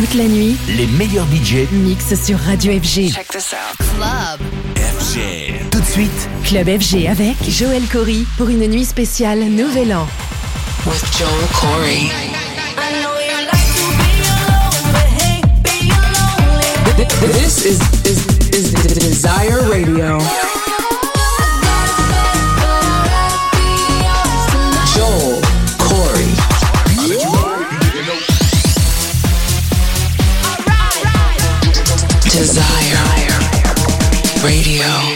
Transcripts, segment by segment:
Toute la nuit, les meilleurs budgets mixent sur Radio FG. Check this out. Club. FG. Tout de suite, Club FG avec Joël Corry pour une nuit spéciale Nouvel An. With Joel Corey. This is, is, is Desire Radio. Desire Radio.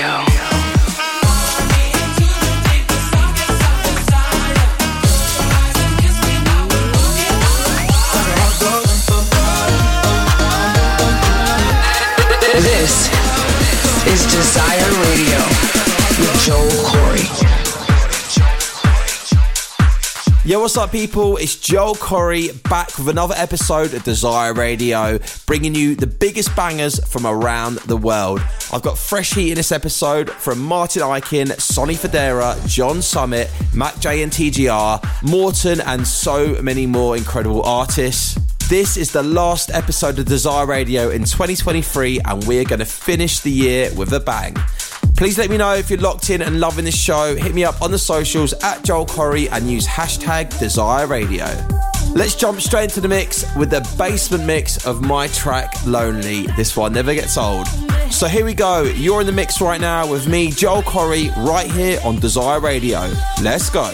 Yo, what's up, people? It's Joel Corry back with another episode of Desire Radio, bringing you the biggest bangers from around the world. I've got fresh heat in this episode from Martin Ikin, Sonny Fodera, John Summit, Mac J and TGR, Morton, and so many more incredible artists. This is the last episode of Desire Radio in 2023, and we're going to finish the year with a bang. Please let me know if you're locked in and loving this show. Hit me up on the socials at Joel Corry and use hashtag Desire Radio. Let's jump straight into the mix with the basement mix of my track Lonely. This one never gets old. So here we go. You're in the mix right now with me, Joel Corry, right here on Desire Radio. Let's go.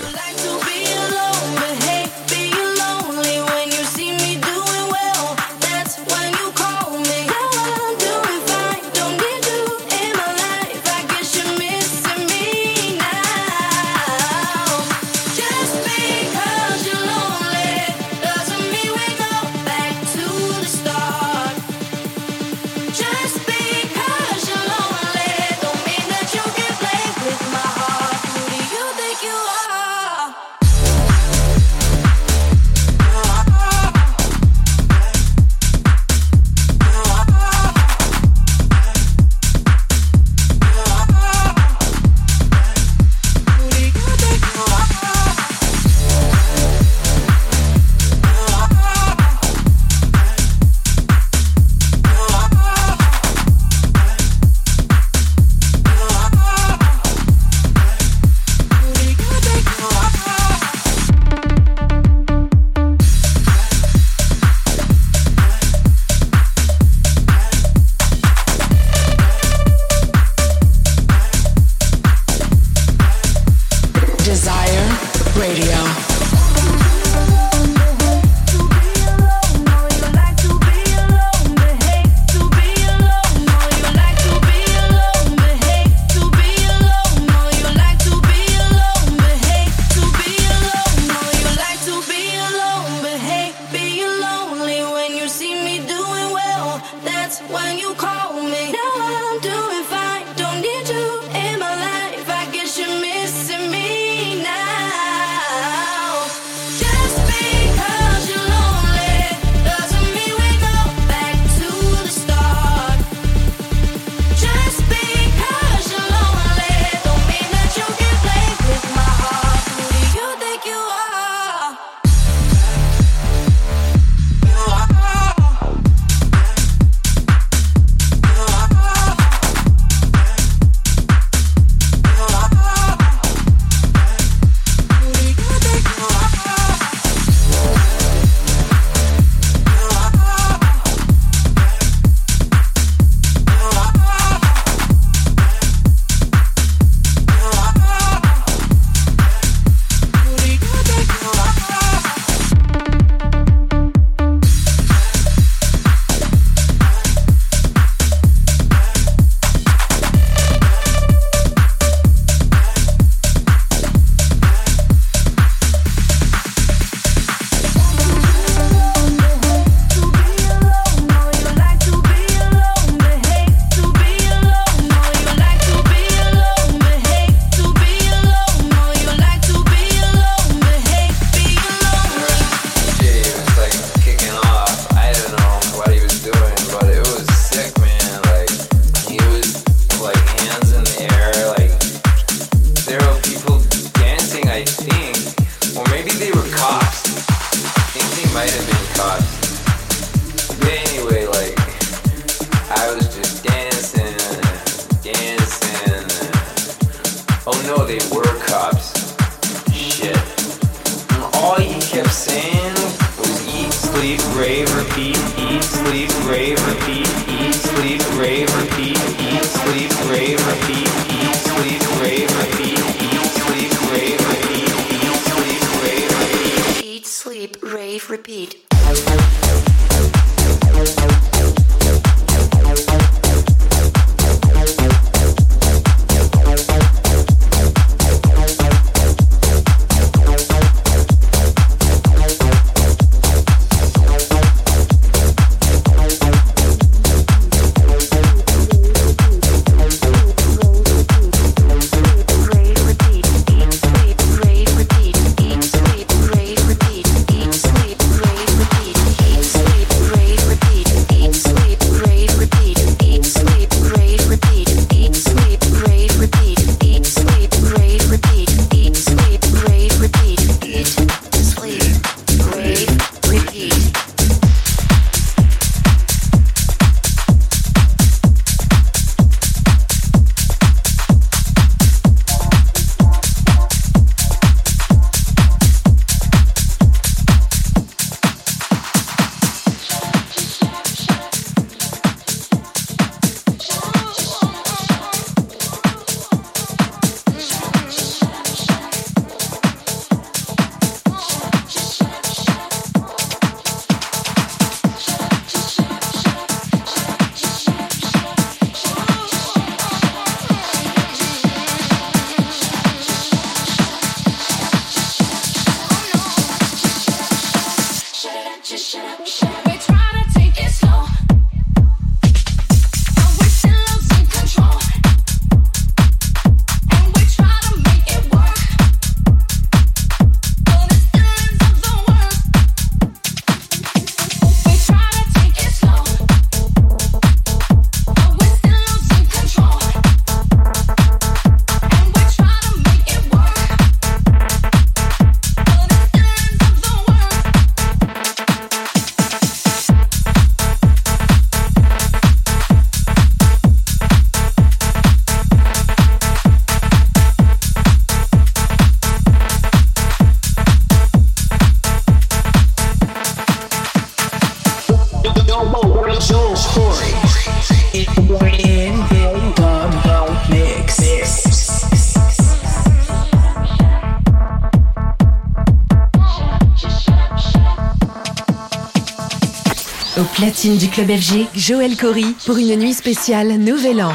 du Club FG, Joël Cory, pour une nuit spéciale Nouvel An.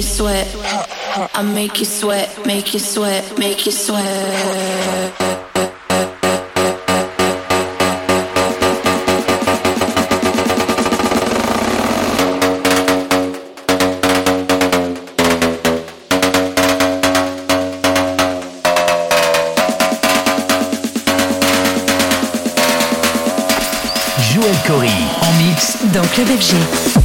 you sweat. I make you sweat, make you sweat, make you sweat. Joël Cory en mix dans Club FG.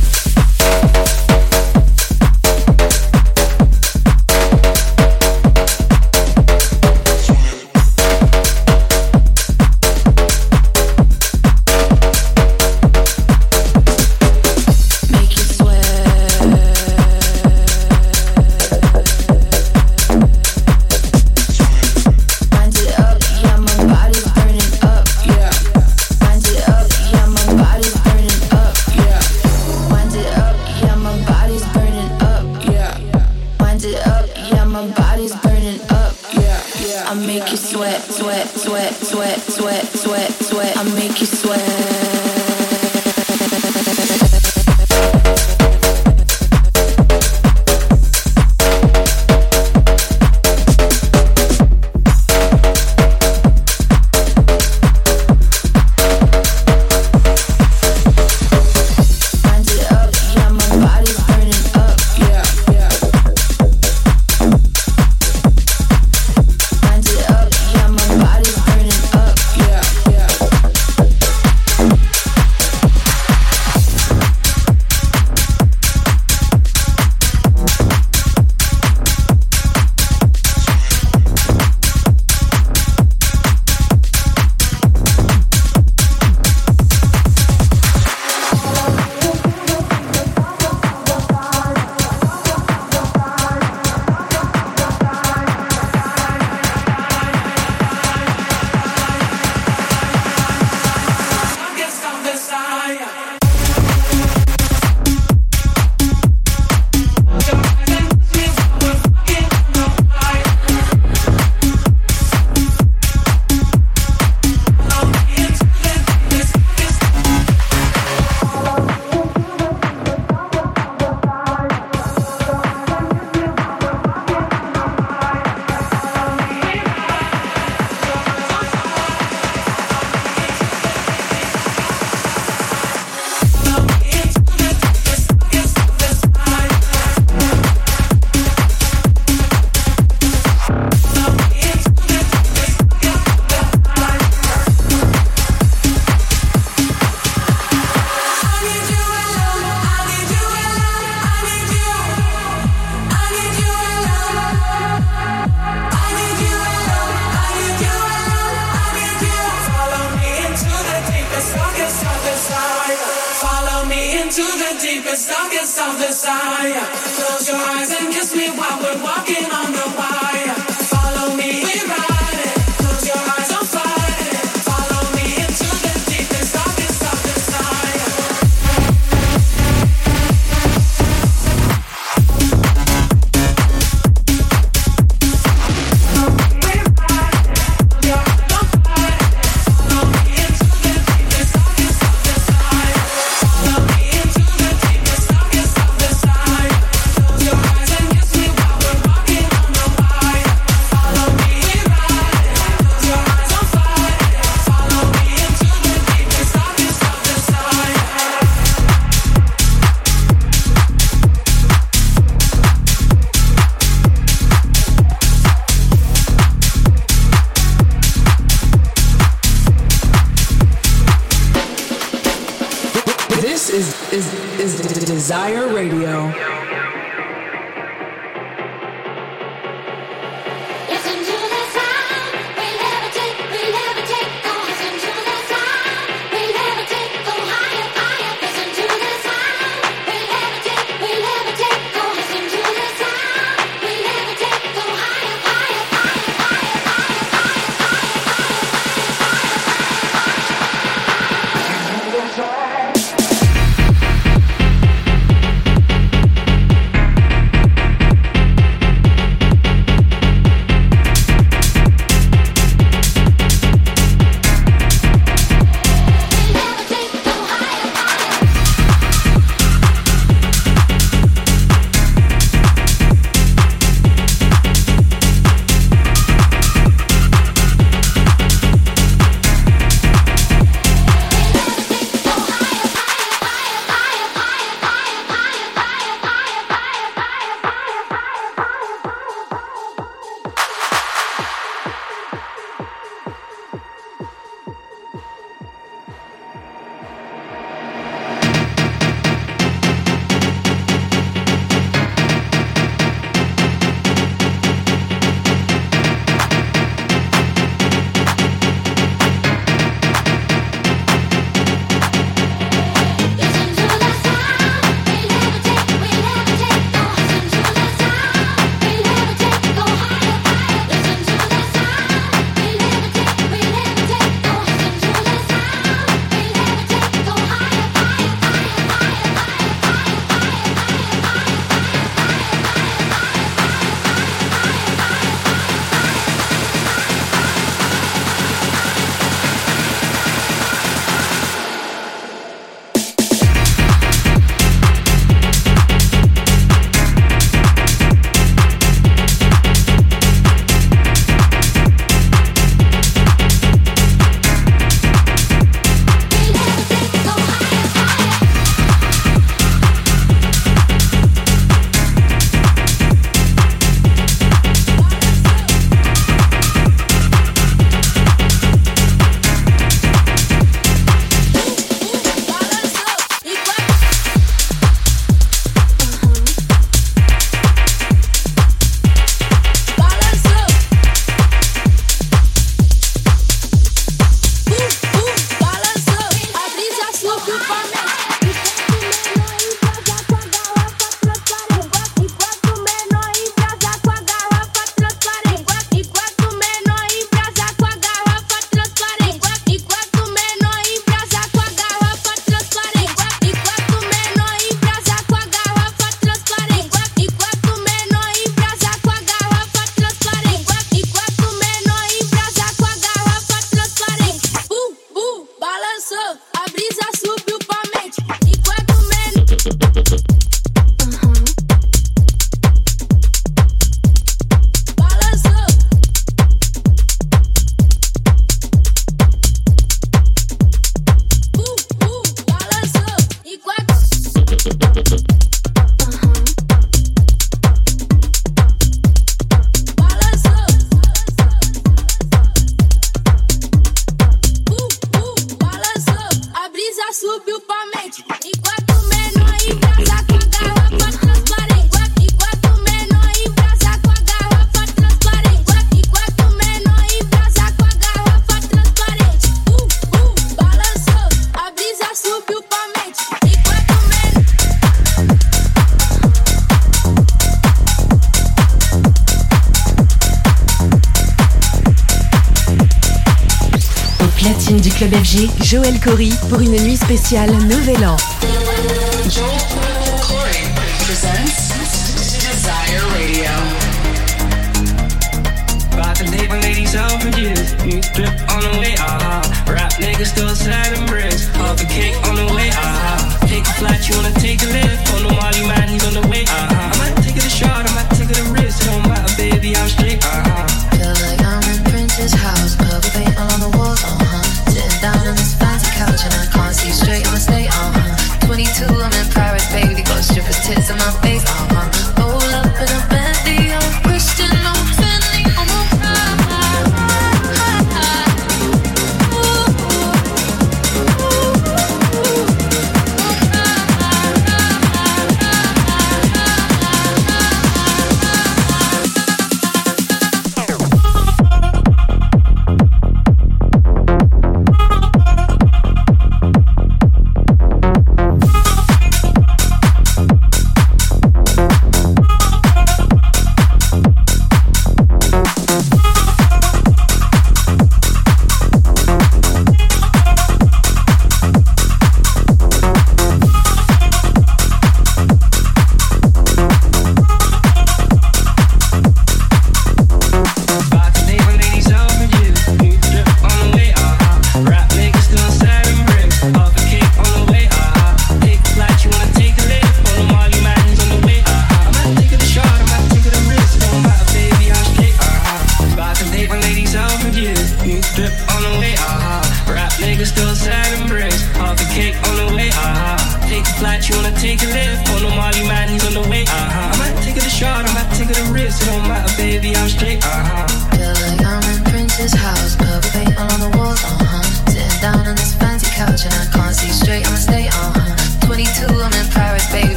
Joël Cory pour une nuit spéciale Nouvel An.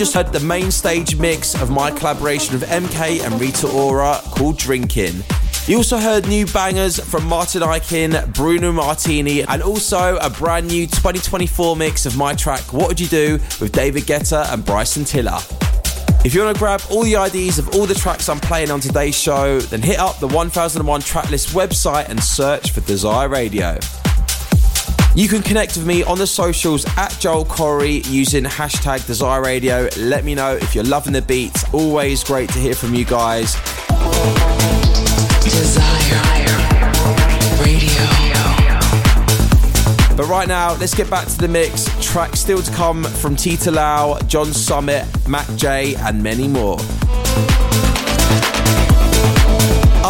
just heard the main stage mix of my collaboration with MK and Rita Ora called Drinking. You also heard new bangers from Martin Ikin, Bruno Martini, and also a brand new 2024 mix of my track What Would You Do with David Guetta and Bryson Tiller. If you want to grab all the IDs of all the tracks I'm playing on today's show, then hit up the 1001 Tracklist website and search for Desire Radio. You can connect with me on the socials at Joel Corry using hashtag Desire Radio. Let me know if you're loving the beats. Always great to hear from you guys. Desire Radio. But right now, let's get back to the mix. Tracks still to come from Tita Lau, John Summit, Mac J, and many more.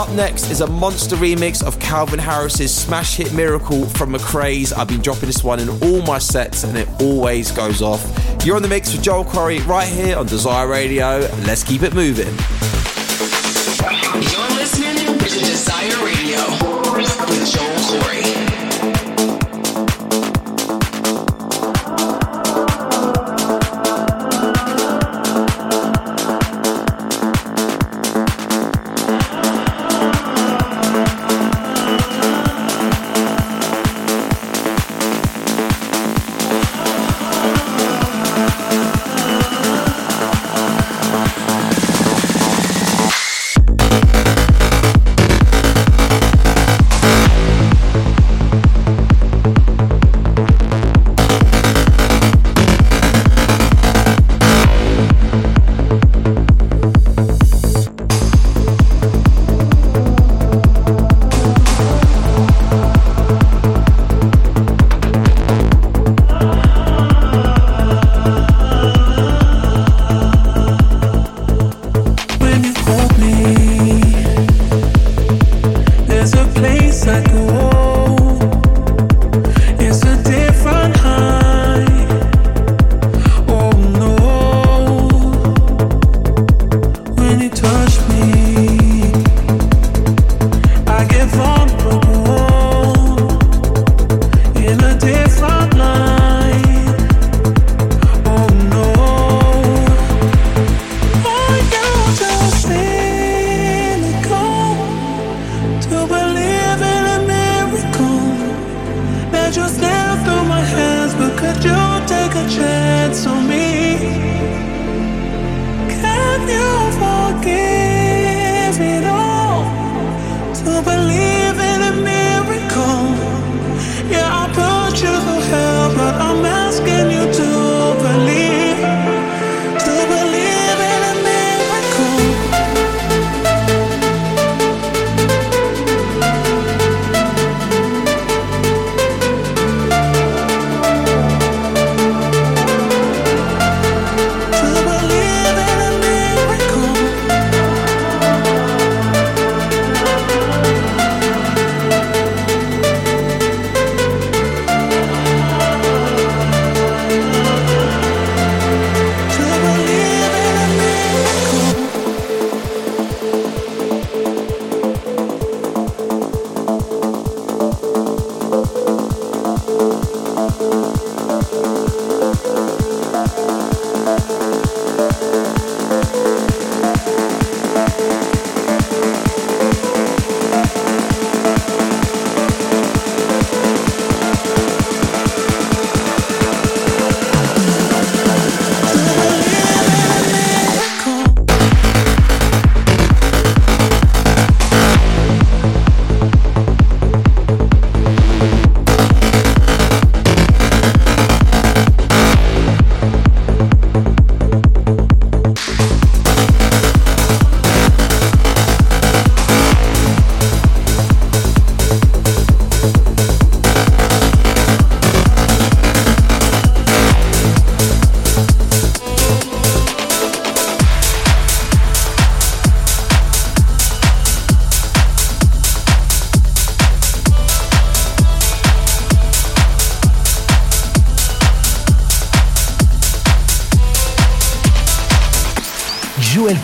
Up next is a monster remix of Calvin Harris's smash hit Miracle from McCrae's. I've been dropping this one in all my sets and it always goes off. You're on the mix with Joel Corry right here on Desire Radio. Let's keep it moving. You're listening to Desire Radio.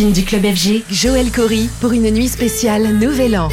du Club FG, Joël Cory, pour une nuit spéciale Nouvel An.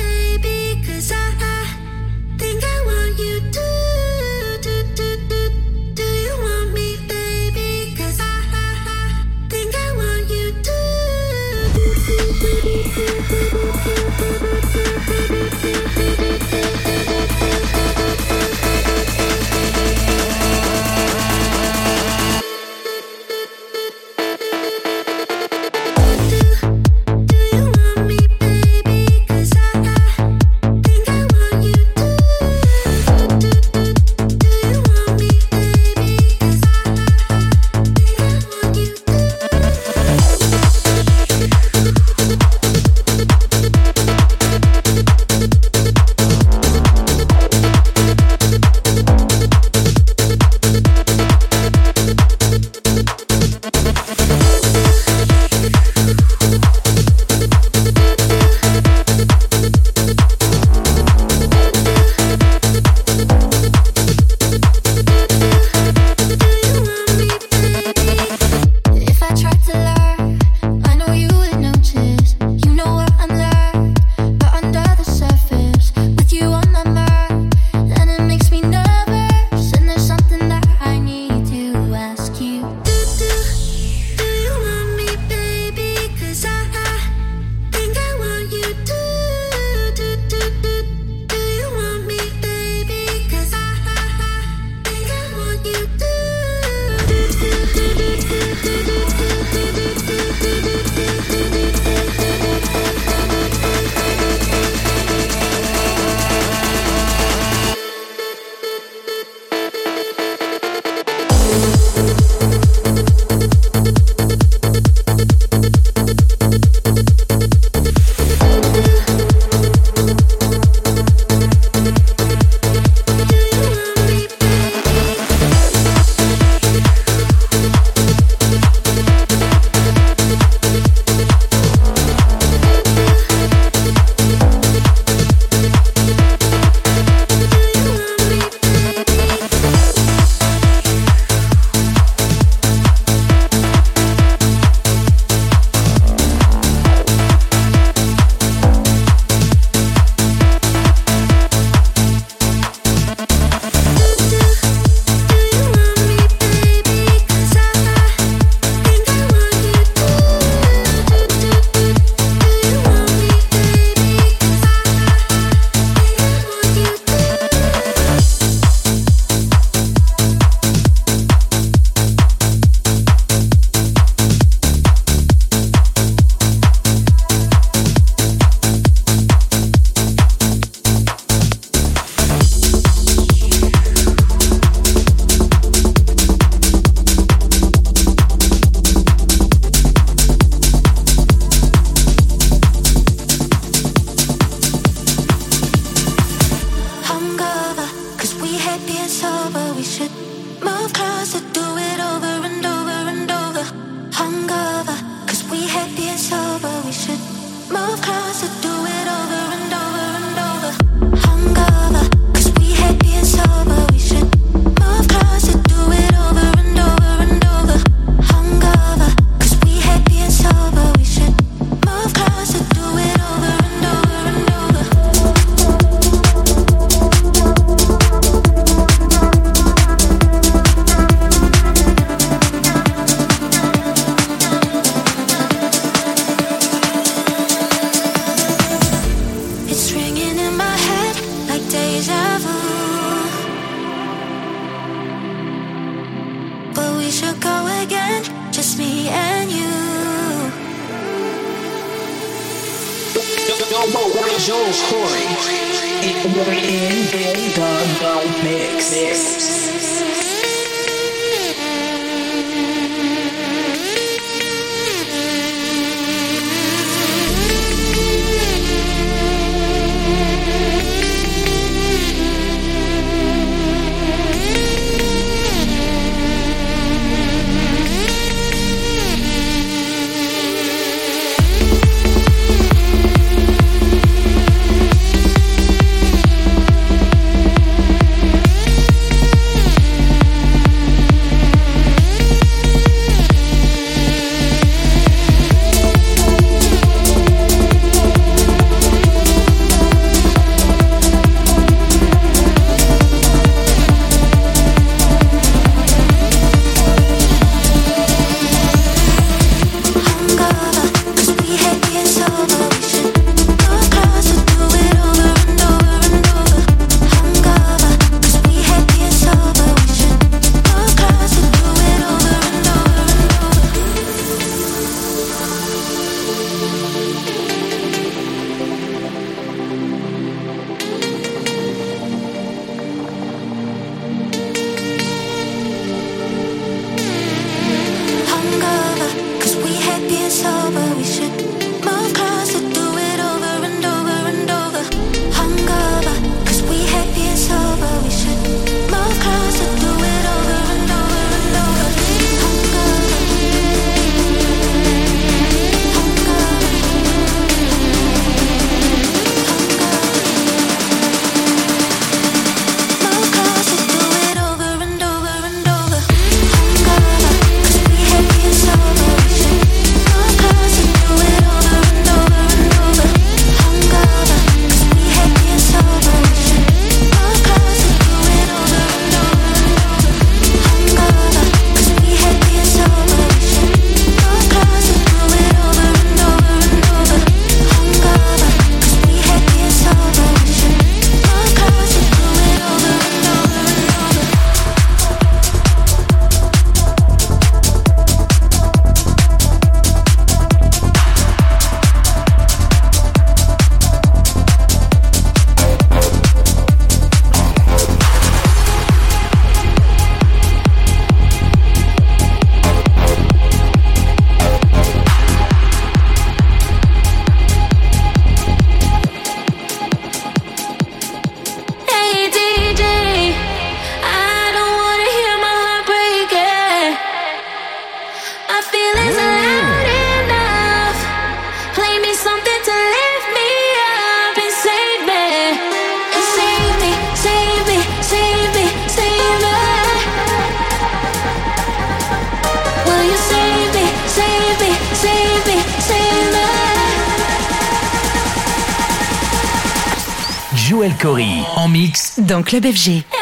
Dans Club FG.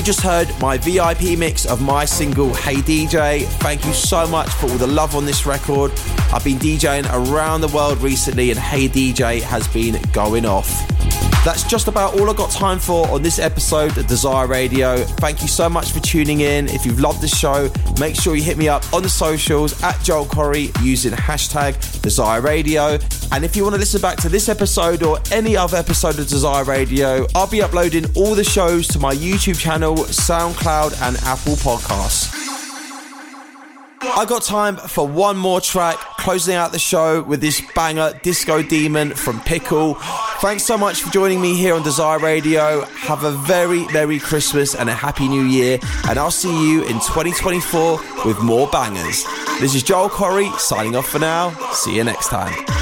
You just heard my VIP mix of my single Hey DJ. Thank you so much for all the love on this record. I've been DJing around the world recently, and Hey DJ has been going off. That's just about all I've got time for on this episode of Desire Radio. Thank you so much for tuning in. If you've loved the show, make sure you hit me up on the socials at Joel Corry using hashtag Desire Radio. And if you want to listen back to this episode or any other episode of Desire Radio, I'll be uploading all the shows to my YouTube channel, SoundCloud, and Apple Podcasts. I got time for one more track, closing out the show with this banger Disco Demon from Pickle. Thanks so much for joining me here on Desire Radio. Have a very Merry Christmas and a Happy New Year, and I'll see you in 2024 with more bangers. This is Joel Corry signing off for now. See you next time.